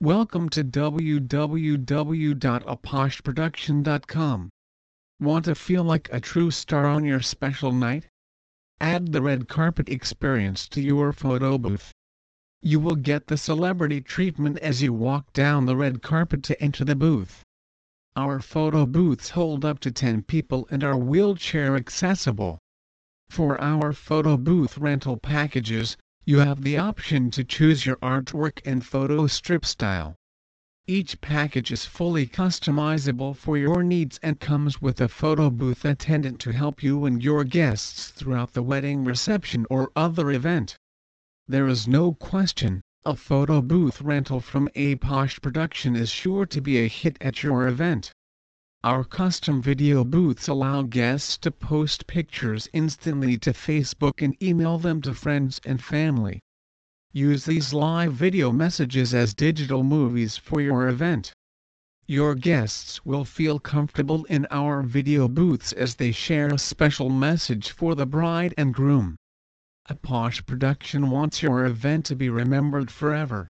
Welcome to www.aposhproduction.com. Want to feel like a true star on your special night? Add the red carpet experience to your photo booth. You will get the celebrity treatment as you walk down the red carpet to enter the booth. Our photo booths hold up to 10 people and are wheelchair accessible. For our photo booth rental packages, you have the option to choose your artwork and photo strip style. Each package is fully customizable for your needs and comes with a photo booth attendant to help you and your guests throughout the wedding reception or other event. There is no question, a photo booth rental from A Posh Production is sure to be a hit at your event. Our custom video booths allow guests to post pictures instantly to Facebook and email them to friends and family. Use these live video messages as digital movies for your event. Your guests will feel comfortable in our video booths as they share a special message for the bride and groom. A Posh Production wants your event to be remembered forever.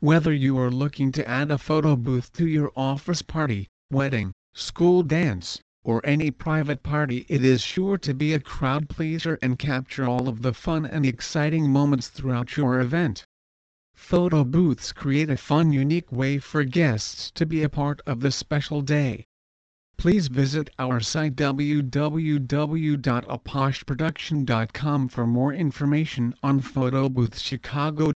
Whether you are looking to add a photo booth to your office party, wedding, school dance, or any private party it is sure to be a crowd pleaser and capture all of the fun and exciting moments throughout your event. Photo booths create a fun unique way for guests to be a part of the special day. Please visit our site www.aposhproduction.com for more information on Photo Booth Chicago